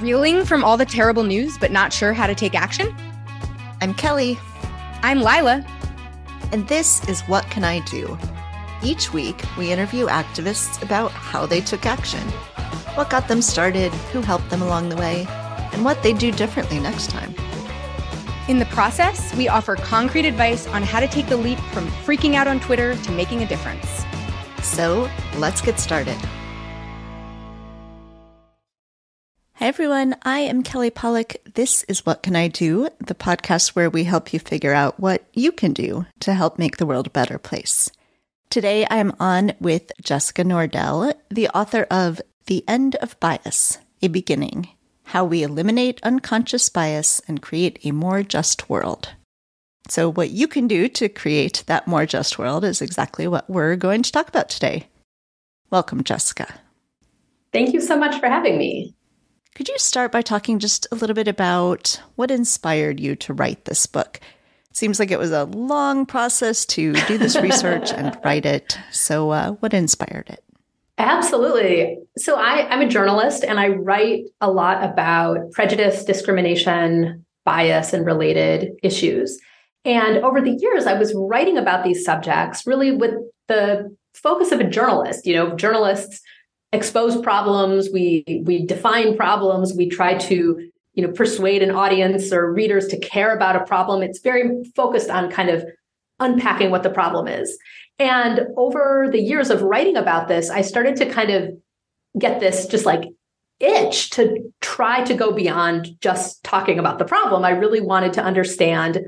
Reeling from all the terrible news, but not sure how to take action? I'm Kelly. I'm Lila. And this is What Can I Do? Each week, we interview activists about how they took action, what got them started, who helped them along the way, and what they do differently next time. In the process, we offer concrete advice on how to take the leap from freaking out on Twitter to making a difference. So let's get started. Hi, everyone. I am Kelly Pollock. This is What Can I Do? The podcast where we help you figure out what you can do to help make the world a better place. Today, I am on with Jessica Nordell, the author of The End of Bias A Beginning How We Eliminate Unconscious Bias and Create a More Just World. So, what you can do to create that more just world is exactly what we're going to talk about today. Welcome, Jessica. Thank you so much for having me. Could you start by talking just a little bit about what inspired you to write this book? It seems like it was a long process to do this research and write it. So, uh, what inspired it? Absolutely. So, I, I'm a journalist and I write a lot about prejudice, discrimination, bias, and related issues. And over the years, I was writing about these subjects really with the focus of a journalist. You know, journalists expose problems we we define problems we try to you know persuade an audience or readers to care about a problem. It's very focused on kind of unpacking what the problem is. And over the years of writing about this i started to kind of get this just like itch to try to go beyond just talking about the problem. I really wanted to understand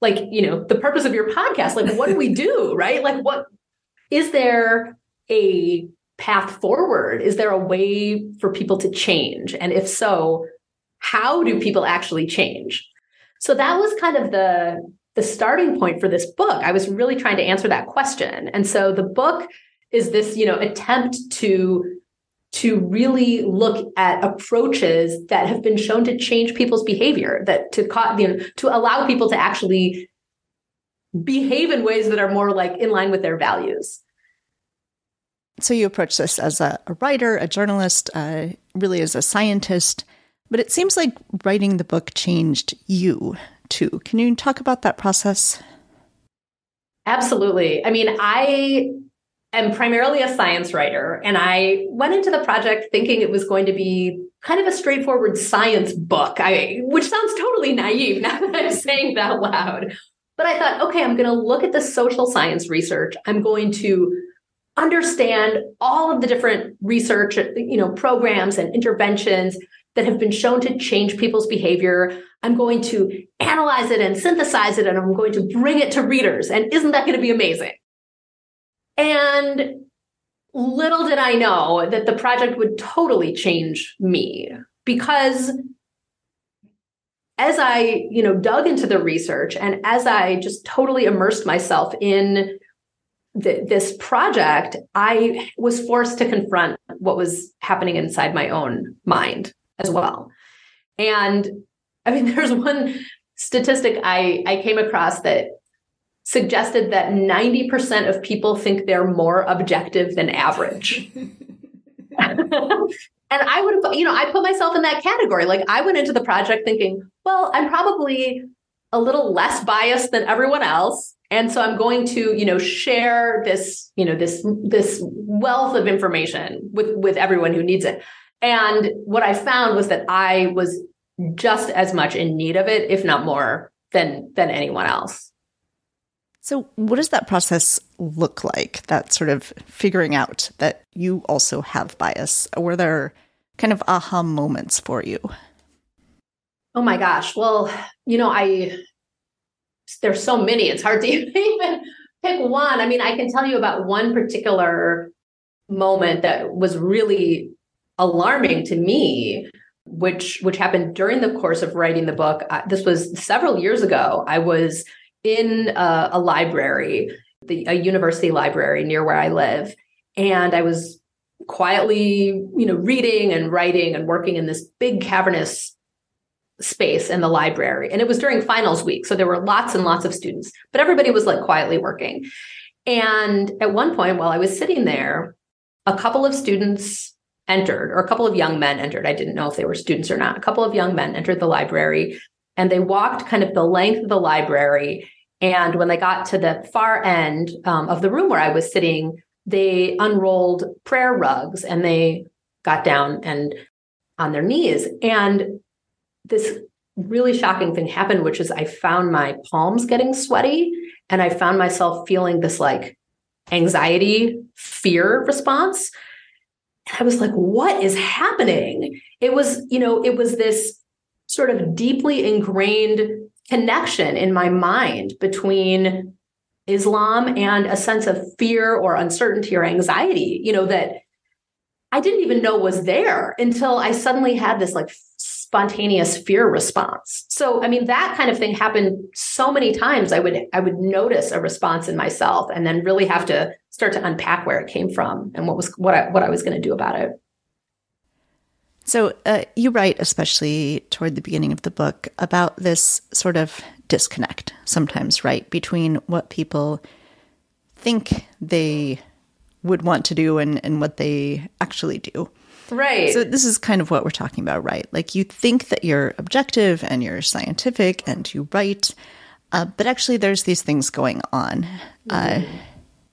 like you know the purpose of your podcast. Like what do we do right? Like what is there a path forward? Is there a way for people to change? And if so, how do people actually change? So that was kind of the the starting point for this book. I was really trying to answer that question. And so the book is this, you know, attempt to to really look at approaches that have been shown to change people's behavior, that to you know, to allow people to actually behave in ways that are more like in line with their values so you approach this as a, a writer, a journalist, uh, really as a scientist, but it seems like writing the book changed you too. Can you talk about that process? Absolutely. I mean, I am primarily a science writer, and I went into the project thinking it was going to be kind of a straightforward science book, I, which sounds totally naive now that I'm saying that loud. But I thought, okay, I'm going to look at the social science research. I'm going to understand all of the different research, you know, programs and interventions that have been shown to change people's behavior. I'm going to analyze it and synthesize it and I'm going to bring it to readers. And isn't that going to be amazing? And little did I know that the project would totally change me because as I, you know, dug into the research and as I just totally immersed myself in th- this project, I was forced to confront what was happening inside my own mind as well. And I mean, there's one statistic I, I came across that suggested that 90% of people think they're more objective than average. and I would have, you know, I put myself in that category. Like I went into the project thinking, well, I'm probably a little less biased than everyone else and so i'm going to you know share this you know this this wealth of information with with everyone who needs it. And what i found was that i was just as much in need of it if not more than than anyone else. So what does that process look like? That sort of figuring out that you also have bias. Were there kind of aha moments for you? Oh my gosh. Well you know i there's so many, it's hard to even pick one. I mean, I can tell you about one particular moment that was really alarming to me which which happened during the course of writing the book this was several years ago i was in a, a library the, a university library near where i live and i was quietly you know reading and writing and working in this big cavernous space in the library. And it was during finals week. So there were lots and lots of students, but everybody was like quietly working. And at one point, while I was sitting there, a couple of students entered, or a couple of young men entered. I didn't know if they were students or not. A couple of young men entered the library and they walked kind of the length of the library. And when they got to the far end um, of the room where I was sitting, they unrolled prayer rugs and they got down and on their knees. And this really shocking thing happened, which is I found my palms getting sweaty and I found myself feeling this like anxiety, fear response. And I was like, what is happening? It was, you know, it was this sort of deeply ingrained connection in my mind between Islam and a sense of fear or uncertainty or anxiety, you know, that I didn't even know was there until I suddenly had this like spontaneous fear response. So I mean that kind of thing happened so many times I would I would notice a response in myself and then really have to start to unpack where it came from and what was what I what I was going to do about it. So uh, you write especially toward the beginning of the book about this sort of disconnect sometimes right between what people think they would want to do and, and what they actually do. Right. So this is kind of what we're talking about, right? Like you think that you're objective and you're scientific and you write, uh, but actually there's these things going on. Uh, mm-hmm. Uh,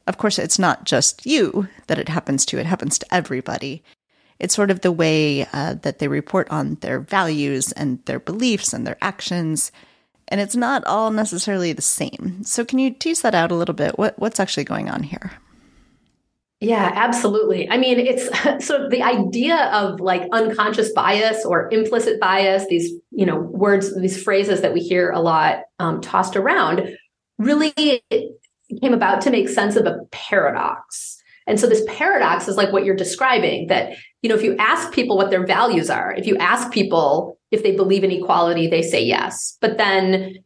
of course, it's not just you that it happens to; it happens to everybody. It's sort of the way uh, that they report on their values and their beliefs and their actions, and it's not all necessarily the same. So, can you tease that out a little bit? What what's actually going on here? Yeah, absolutely. I mean, it's so the idea of like unconscious bias or implicit bias, these, you know, words, these phrases that we hear a lot um, tossed around, really came about to make sense of a paradox. And so this paradox is like what you're describing that, you know, if you ask people what their values are, if you ask people if they believe in equality, they say yes. But then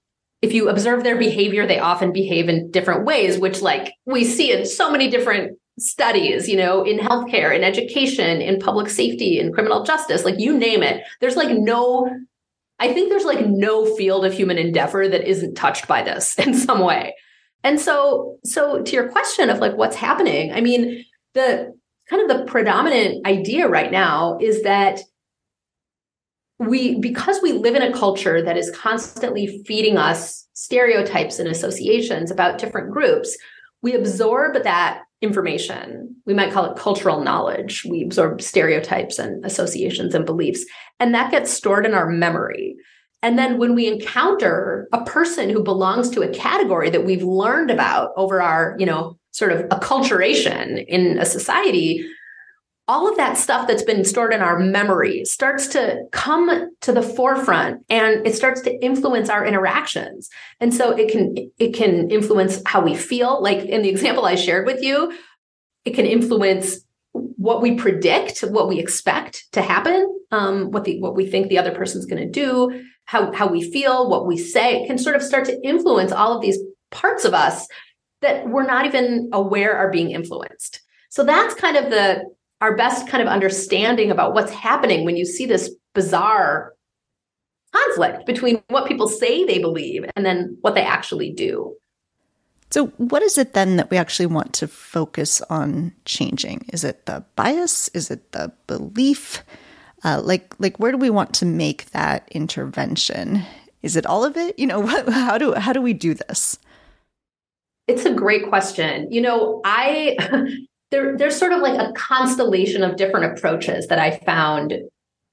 if you observe their behavior, they often behave in different ways, which like we see in so many different studies, you know, in healthcare, in education, in public safety, in criminal justice, like you name it. There's like no, I think there's like no field of human endeavor that isn't touched by this in some way. And so, so to your question of like what's happening, I mean, the kind of the predominant idea right now is that we because we live in a culture that is constantly feeding us stereotypes and associations about different groups we absorb that information. We might call it cultural knowledge. We absorb stereotypes and associations and beliefs, and that gets stored in our memory. And then when we encounter a person who belongs to a category that we've learned about over our, you know, sort of acculturation in a society, all of that stuff that's been stored in our memory starts to come to the forefront and it starts to influence our interactions. And so it can it can influence how we feel. Like in the example i shared with you it can influence what we predict what we expect to happen um, what the what we think the other person's going to do how how we feel what we say. Can sort of start to influence all of these parts of us that we're not even aware are being influenced. So that's kind of the our best kind of understanding about what's happening when you see this bizarre conflict between what people say they believe and then what they actually do. So, what is it then that we actually want to focus on changing? Is it the bias? Is it the belief? Uh, like, like, where do we want to make that intervention? Is it all of it? You know, what, how do how do we do this? It's a great question. You know, I there, there's sort of like a constellation of different approaches that I found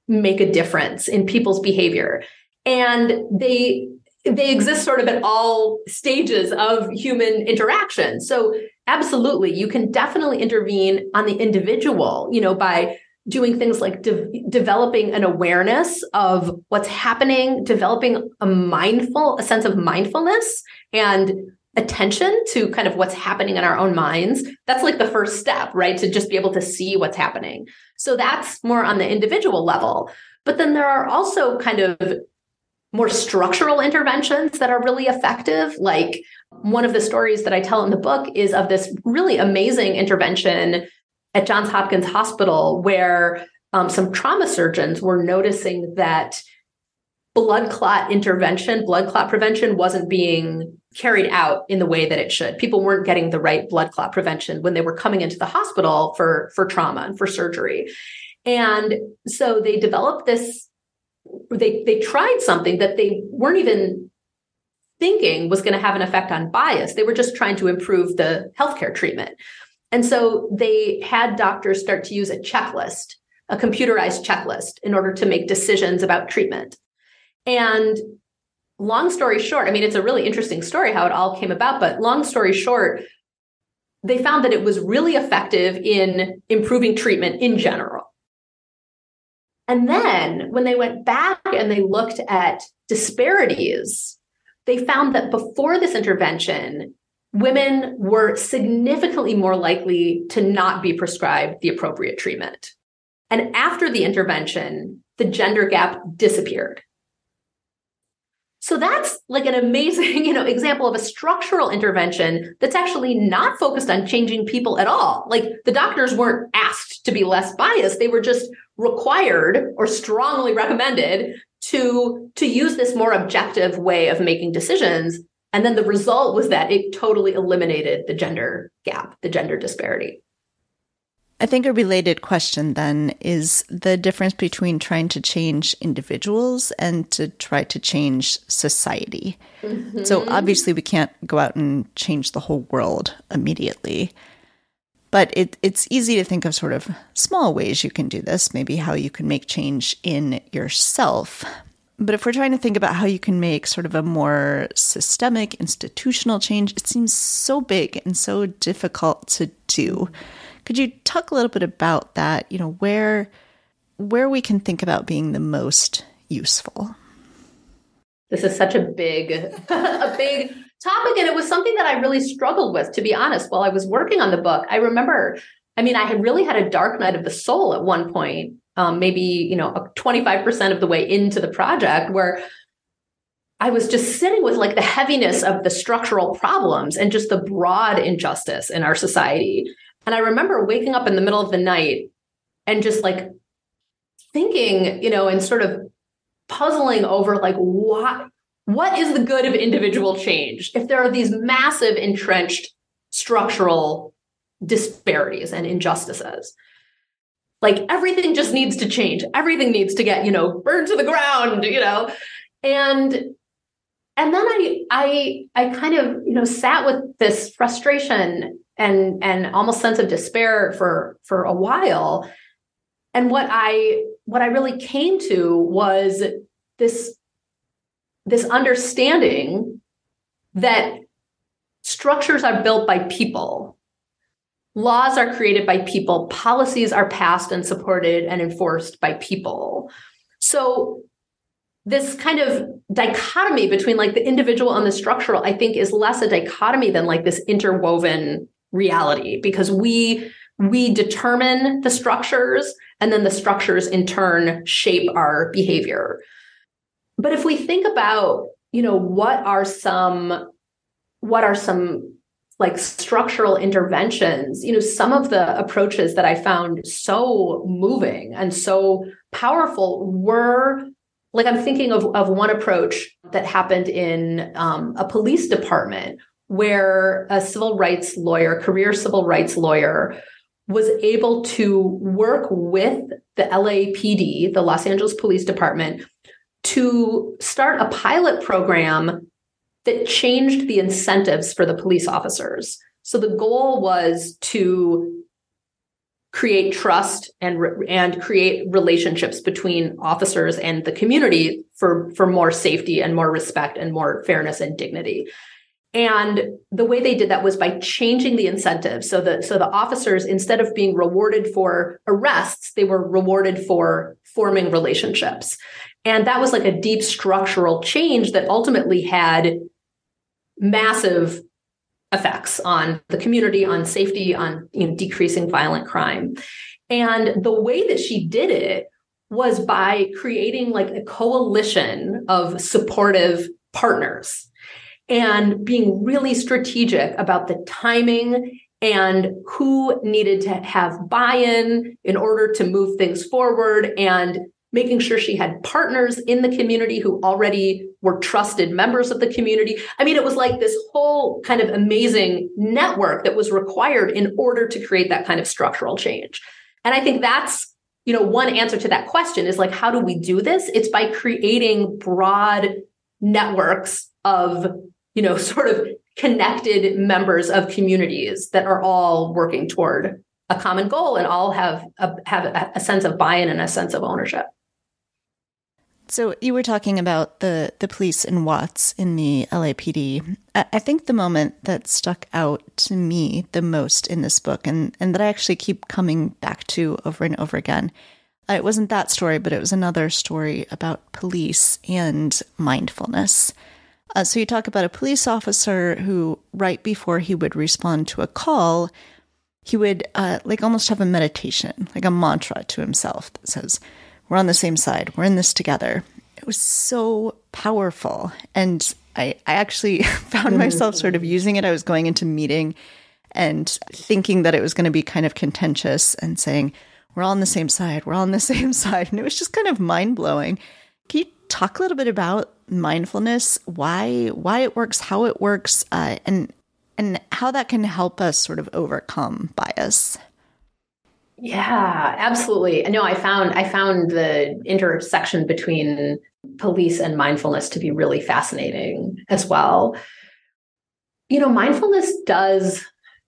make a difference in people's behavior. And they they exist sort of at all stages of human interaction. So absolutely, you can definitely intervene on the individual, you know, by doing things like de- developing an awareness of what's happening, developing a mindful, a sense of mindfulness and attention to kind of what's happening in our own minds, that's like the first step, right? To just be able to see what's happening. So that's more on the individual level. But then there are also kind of more structural interventions that are really effective. Like one of the stories that I tell in the book is of this really amazing intervention at Johns Hopkins Hospital where um, some trauma surgeons were noticing that blood clot intervention, blood clot prevention wasn't being carried out in the way that it should. People weren't getting the right blood clot prevention when they were coming into the hospital for, for trauma and for surgery. And so they developed this, they, they tried something that they weren't even thinking was going to have an effect on bias. They were just trying to improve the healthcare treatment. And so they had doctors start to use a checklist, a computerized checklist, in order to make decisions about treatment. And long story short, I mean, it's a really interesting story how it all came about, but long story short, they found that it was really effective in improving treatment in general. And then when they went back and they looked at disparities, they found that before this intervention, women were significantly more likely to not be prescribed the appropriate treatment. And after the intervention, the gender gap disappeared. So that's like an amazing, you know, example of a structural intervention that's actually not focused on changing people at all. Like the doctors weren't asked to be less biased. They were just required or strongly recommended to to use this more objective way of making decisions and then the result was that it totally eliminated the gender gap, the gender disparity. I think a related question then is the difference between trying to change individuals and to try to change society. Mm-hmm. So obviously we can't go out and change the whole world immediately. But it, it's easy to think of sort of small ways you can do this, maybe how you can make change in yourself. But if we're trying to think about how you can make sort of a more systemic institutional change, it seems so big and so difficult to do. Could you talk a little bit about that, you know, where where we can think about being the most useful? This is such a big a big topic and it was something that I really struggled with to be honest while I was working on the book. I remember I mean I had really had a dark night of the soul at one point um, maybe you know 25% of the way into the project where I was just sitting with like the heaviness of the structural problems and just the broad injustice in our society. And I remember waking up in the middle of the night and just like thinking, you know, and sort of puzzling over like what what is the good of individual change if there are these massive entrenched structural disparities and injustices? Like everything just needs to change. Everything needs to get you know burned to the ground you know? And and then i i i kind of you know sat with this frustration and and almost sense of despair for for a while. And what i what i really came to was this this understanding that structures are built by people. Laws are created by people, policies are passed and supported and enforced by people. So this kind of dichotomy between like the individual and the structural, I think is less a dichotomy than like this interwoven reality because we we determine the structures and then the structures in turn shape our behavior. But if we think about, you know, what are some what are some like structural interventions, you know, some of the approaches that I found so moving and so powerful were like I'm thinking of, of one approach that happened in um, a police department where a civil rights lawyer, career civil rights lawyer, was able to work with the LAPD, the Los Angeles Police Department, to start a pilot program that changed the incentives for the police officers. So the goal was to create trust and and create relationships between officers and the community for for more safety and more respect and more fairness and dignity. And the way they did that was by changing the incentives. So the so the officers, instead of being rewarded for arrests, they were rewarded for forming relationships. And that was like a deep structural change that ultimately had massive effects on the community, on safety, on you know, decreasing violent crime. And the way that she did it was by creating like a coalition of supportive partners and being really strategic about the timing and who needed to have buy in in order to move things forward and making sure she had partners in the community who already were trusted members of the community. I mean, it was like this whole kind of amazing network that was required in order to create that kind of structural change. And I think that's you know, one answer to that question is like, how do we do this? It's by creating broad networks of, you know, sort of connected members of communities that are all working toward a common goal and all have a, have a sense of buy-in and a sense of ownership. So you were talking about the the police in Watts in the LAPD. I think the moment that stuck out to me the most in this book, and and that I actually keep coming back to over and over again, uh, it wasn't that story, but it was another story about police and mindfulness. Uh, so you talk about a police officer who, right before he would respond to a call, he would uh, like almost have a meditation, like a mantra to himself that says we're on the same side. We're in this together. It was so powerful. And I, I actually found myself sort of using it. I was going into meeting and thinking that it was going to be kind of contentious and saying, we're all on the same side. We're all on the same side. And it was just kind of mind blowing. Can you talk a little bit about mindfulness, why why it works, how it works, uh, and and how that can help us sort of overcome bias? Yeah, absolutely. No, I found I found the intersection between police and mindfulness to be really fascinating as well. You know, mindfulness does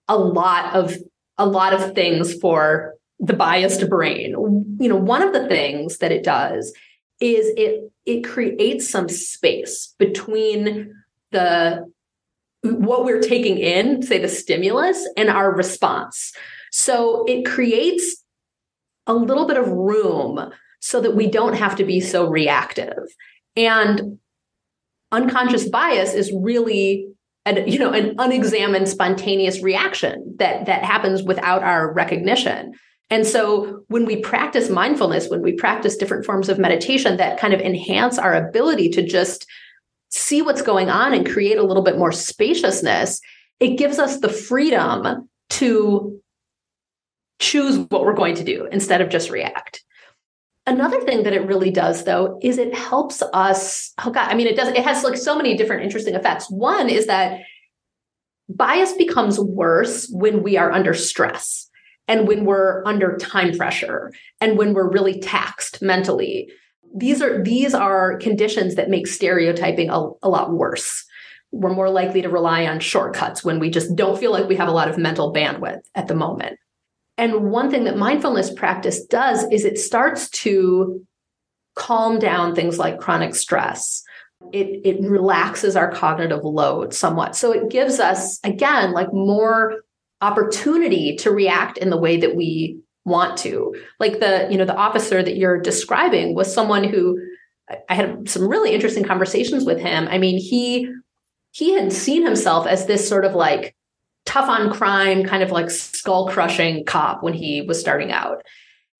a lot of a lot of things for the biased brain. You know, one of the things that it does is it it creates some space between the what we're taking in, say the stimulus and our response. So it creates a little bit of room so that we don't have to be so reactive. And unconscious bias is really an, you know an unexamined spontaneous reaction that that happens without our recognition. And so when we practice mindfulness, when we practice different forms of meditation that kind of enhance our ability to just see what's going on and create a little bit more spaciousness, it gives us the freedom to choose what we're going to do instead of just react. Another thing that it really does though is it helps us oh god I mean it does it has like so many different interesting effects. One is that bias becomes worse when we are under stress and when we're under time pressure and when we're really taxed mentally. These are these are conditions that make stereotyping a, a lot worse we're more likely to rely on shortcuts when we just don't feel like we have a lot of mental bandwidth at the moment. And one thing that mindfulness practice does is it starts to calm down things like chronic stress. It, it relaxes our cognitive load somewhat. So it gives us, again, like more opportunity to react in the way that we want to. Like the, you know, the officer that you're describing was someone who I had some really interesting conversations with him. I mean, he he had seen himself as this sort of like tough on crime, kind of like skull crushing cop when he was starting out.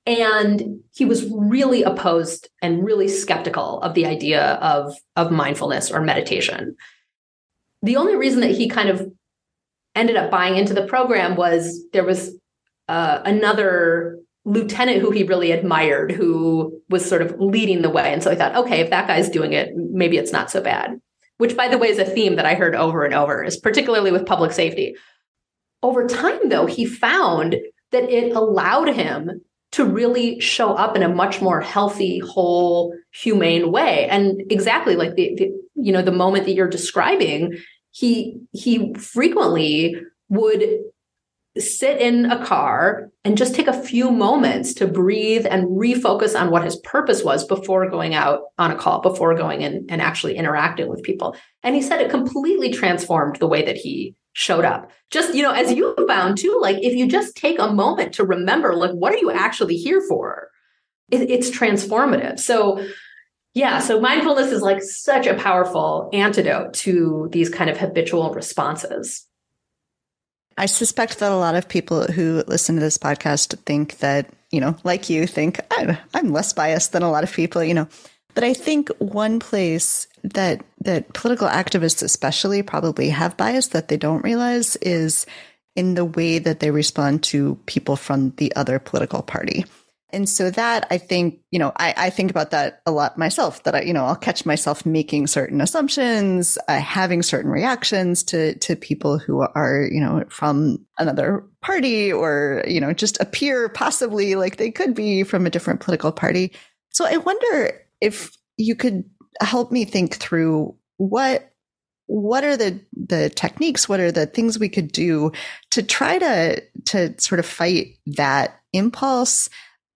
And he was really opposed and really skeptical of the idea of, of mindfulness or meditation. The only reason that he kind of ended up buying into the program was there was uh, another lieutenant who he really admired who was sort of leading the way. And so I thought, okay, if that guy's doing it, maybe it's not so bad. Which, by the way, is a theme that I heard over and over, is particularly with public safety. Over time, though, he found that it allowed him to really show up in a much more healthy, whole, humane way. And exactly like the, the you know the moment that you're describing, he he frequently would sit in a car and just take a few moments to breathe and refocus on what his purpose was before going out on a call, before going in and actually interacting with people. And he said it completely transformed the way that he showed up. Just, you know, as you found too, like if you just take a moment to remember, like, what are you actually here for? It, it's transformative. So, yeah, so mindfulness is like such a powerful antidote to these kind of habitual responses. I suspect that a lot of people who listen to this podcast think that, you know, like you think I'm, I'm less biased than a lot of people, you know. But I think one place that that political activists especially probably have bias that they don't realize is in the way that they respond to people from the other political party. And so that I think, you know, I, I think about that a lot myself that I, you know, I'll catch myself making certain assumptions, uh, having certain reactions to, to people who are, you know, from another party or, you know, just appear possibly like they could be from a different political party. So I wonder if you could help me think through what what are the the techniques what are the things we could do to try to to sort of fight that impulse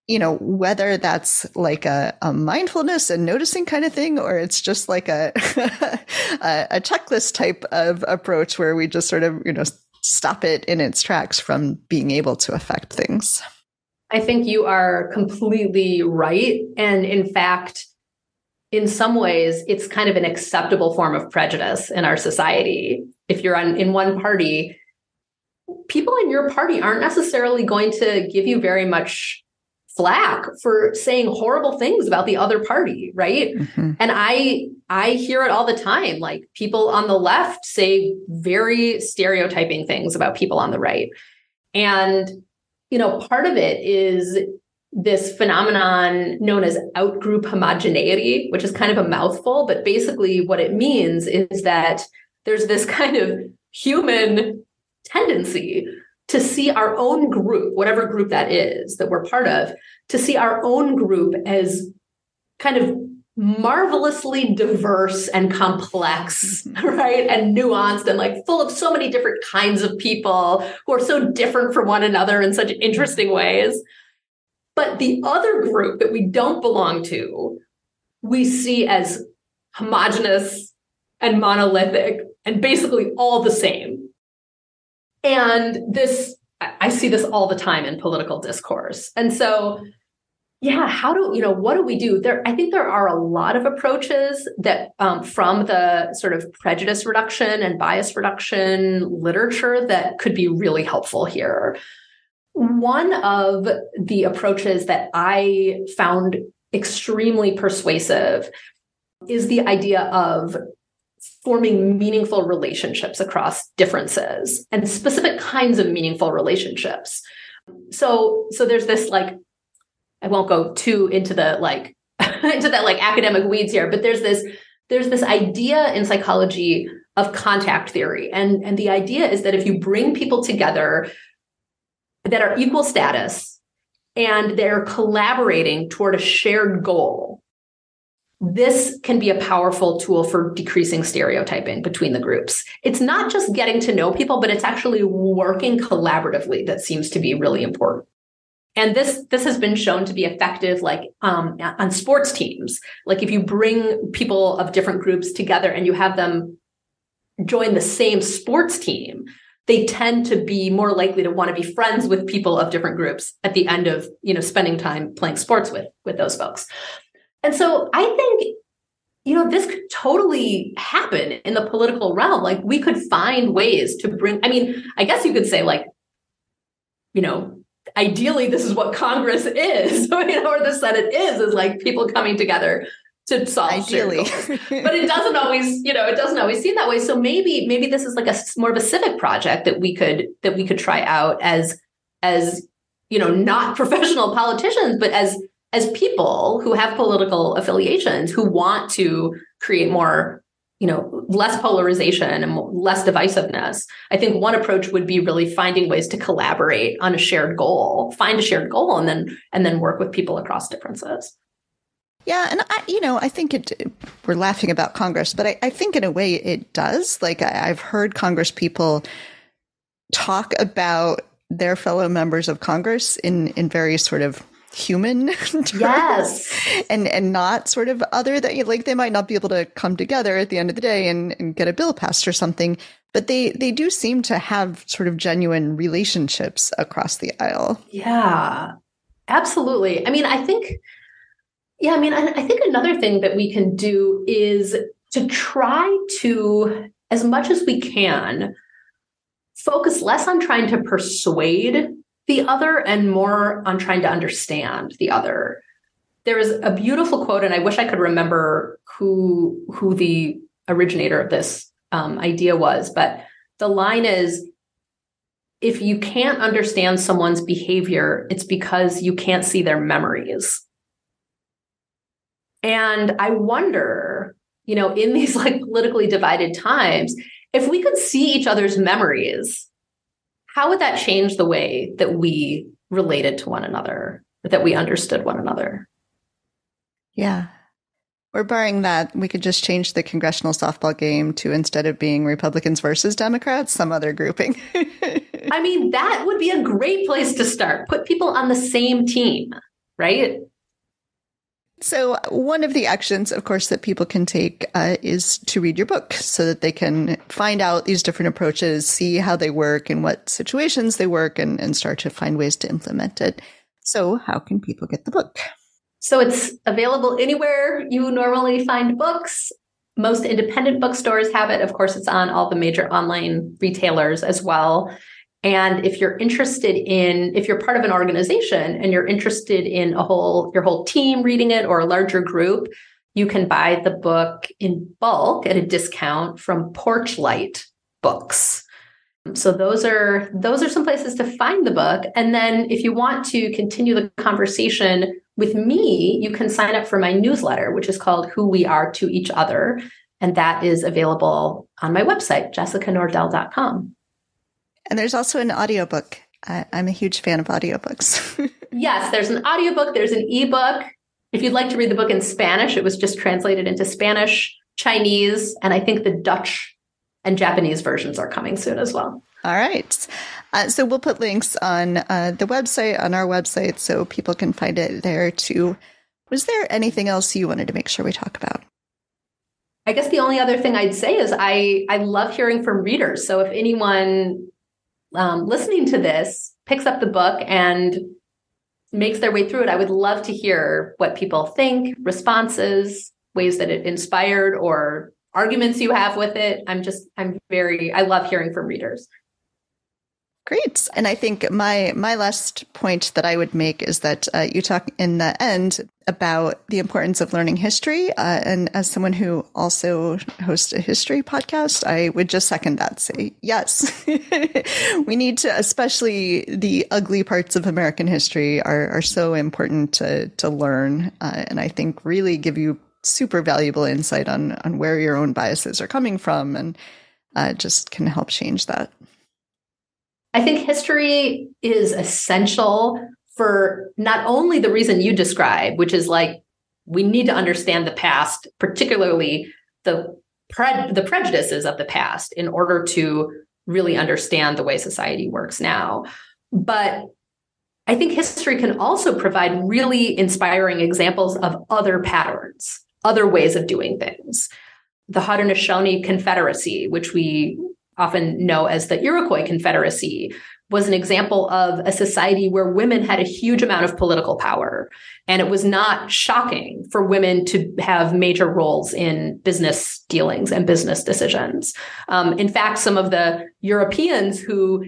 you know, whether that's like a, a mindfulness and noticing kind of thing, or it's just like a, a, checklist type of approach where we just sort of, you know, stop it in its tracks from being able to affect things. I think you are completely right. And in fact, in some ways, it's kind of an acceptable form of prejudice in our society. If you're on in one party, people in your party aren't necessarily going to give you very much flack for saying horrible things about the other party right mm-hmm. and i i hear it all the time like people on the left say very stereotyping things about people on the right and you know part of it is this phenomenon known as outgroup homogeneity which is kind of a mouthful but basically what it means is that there's this kind of human tendency to see our own group, whatever group that is that we're part of, to see our own group as kind of marvelously diverse and complex, mm-hmm. right? And nuanced and like full of so many different kinds of people who are so different from one another in such interesting ways. But the other group that we don't belong to, we see as homogenous and monolithic and basically all the same. And this, I see this all the time in political discourse. And so, yeah, how do, you know, what do we do? There, I think there are a lot of approaches that um, from the sort of prejudice reduction and bias reduction literature that could be really helpful here. One of the approaches that I found extremely persuasive is the idea of forming meaningful relationships across differences and specific kinds of meaningful relationships. So, so there's this like, I won't go too into the like, into that like academic weeds here, but there's this, there's this idea in psychology of contact theory. And, and the idea is that if you bring people together that are equal status and they're collaborating toward a shared goal, this can be a powerful tool for decreasing stereotyping between the groups. It's not just getting to know people, but it's actually working collaboratively that seems to be really important. And this this has been shown to be effective, like um, on sports teams. Like if you bring people of different groups together and you have them join the same sports team, they tend to be more likely to want to be friends with people of different groups at the end of you know spending time playing sports with with those folks and so I think, you know, this could totally happen in the political realm. Like we could find ways to bring, I mean, I guess you could say, like, you know, ideally this is what Congress is, you know, or the Senate is, is like people coming together to solve ideally. but it doesn't always you know it doesn't always seem that way. So maybe maybe this is like a more of a civic project that we could that we could try out as as you know not professional politicians but as as people who have political affiliations who want to create more you know less polarization and less divisiveness i think one approach would be really finding ways to collaborate on a shared goal find a shared goal and then and then work with people across differences yeah, and I, you know, I think it. We're laughing about Congress, but I, I think in a way it does. Like I, I've heard Congress people talk about their fellow members of Congress in in very sort of human yes. and and not sort of other that like they might not be able to come together at the end of the day and, and get a bill passed or something but they they do seem to have sort of genuine relationships across the aisle. Yeah absolutely. I mean i think yeah i mean I, I think another thing that we can do is to try to as much as we can focus less on trying to persuade the other and more on trying to understand the other. There is a beautiful quote, and I wish I could remember who who the originator of this um, idea was, but the line is if you can't understand someone's behavior, it's because you can't see their memories. And I wonder, you know, in these like politically divided times, if we could see each other's memories, how would that change the way that we related to one another, that we understood one another? Yeah. Or barring that, we could just change the congressional softball game to instead of being Republicans versus Democrats, some other grouping. I mean, that would be a great place to start. Put people on the same team, right? So, one of the actions, of course, that people can take uh, is to read your book so that they can find out these different approaches, see how they work and what situations they work, and, and start to find ways to implement it. So, how can people get the book? So, it's available anywhere you normally find books. Most independent bookstores have it. Of course, it's on all the major online retailers as well. And if you're interested in, if you're part of an organization and you're interested in a whole, your whole team reading it or a larger group, you can buy the book in bulk at a discount from Porchlight Books. So those are those are some places to find the book. And then if you want to continue the conversation with me, you can sign up for my newsletter, which is called Who We Are to Each Other. And that is available on my website, jessicanordell.com. And there's also an audiobook. I, I'm a huge fan of audiobooks. yes, there's an audiobook, there's an ebook. If you'd like to read the book in Spanish, it was just translated into Spanish, Chinese, and I think the Dutch and Japanese versions are coming soon as well. All right. Uh, so we'll put links on uh, the website, on our website, so people can find it there too. Was there anything else you wanted to make sure we talk about? I guess the only other thing I'd say is I I love hearing from readers. So if anyone um, listening to this picks up the book and makes their way through it, I would love to hear what people think, responses, ways that it inspired, or arguments you have with it. I'm just, I'm very, I love hearing from readers. Great. And I think my my last point that I would make is that uh, you talk in the end about the importance of learning history. Uh, and as someone who also hosts a history podcast, I would just second that. Say yes, we need to, especially the ugly parts of American history are are so important to to learn, uh, and I think really give you super valuable insight on on where your own biases are coming from, and uh, just can help change that. I think history is essential for not only the reason you describe, which is like we need to understand the past, particularly the pre- the prejudices of the past, in order to really understand the way society works now. But I think history can also provide really inspiring examples of other patterns, other ways of doing things. The Haudenosaunee Confederacy, which we often know as the Iroquois Confederacy, was an example of a society where women had a huge amount of political power. And it was not shocking for women to have major roles in business dealings and business decisions. Um, in fact, some of the Europeans who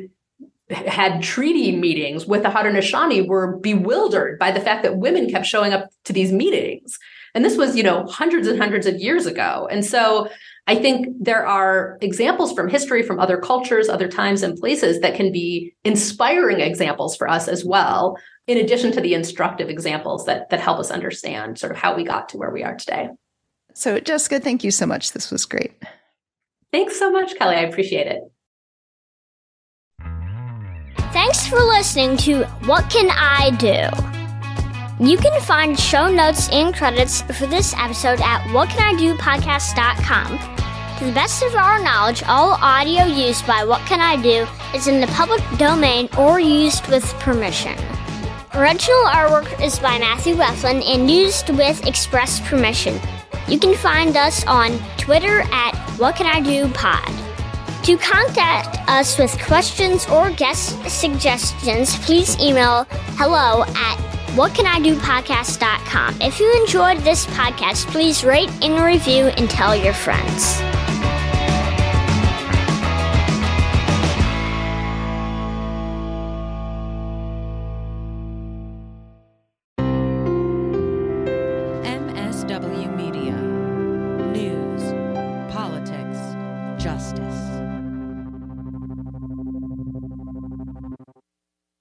had treaty meetings with the Haudenosaunee were bewildered by the fact that women kept showing up to these meetings. And this was, you know, hundreds and hundreds of years ago. And so I think there are examples from history, from other cultures, other times and places that can be inspiring examples for us as well, in addition to the instructive examples that, that help us understand sort of how we got to where we are today. So, Jessica, thank you so much. This was great. Thanks so much, Kelly. I appreciate it. Thanks for listening to What Can I Do? You can find show notes and credits for this episode at whatcanidopodcast.com. To the best of our knowledge, all audio used by What Can I Do is in the public domain or used with permission. Original artwork is by Matthew Weflen and used with express permission. You can find us on Twitter at What Can I Do Pod. To contact us with questions or guest suggestions, please email hello at whatcanidopodcast.com. If you enjoyed this podcast, please rate and review and tell your friends.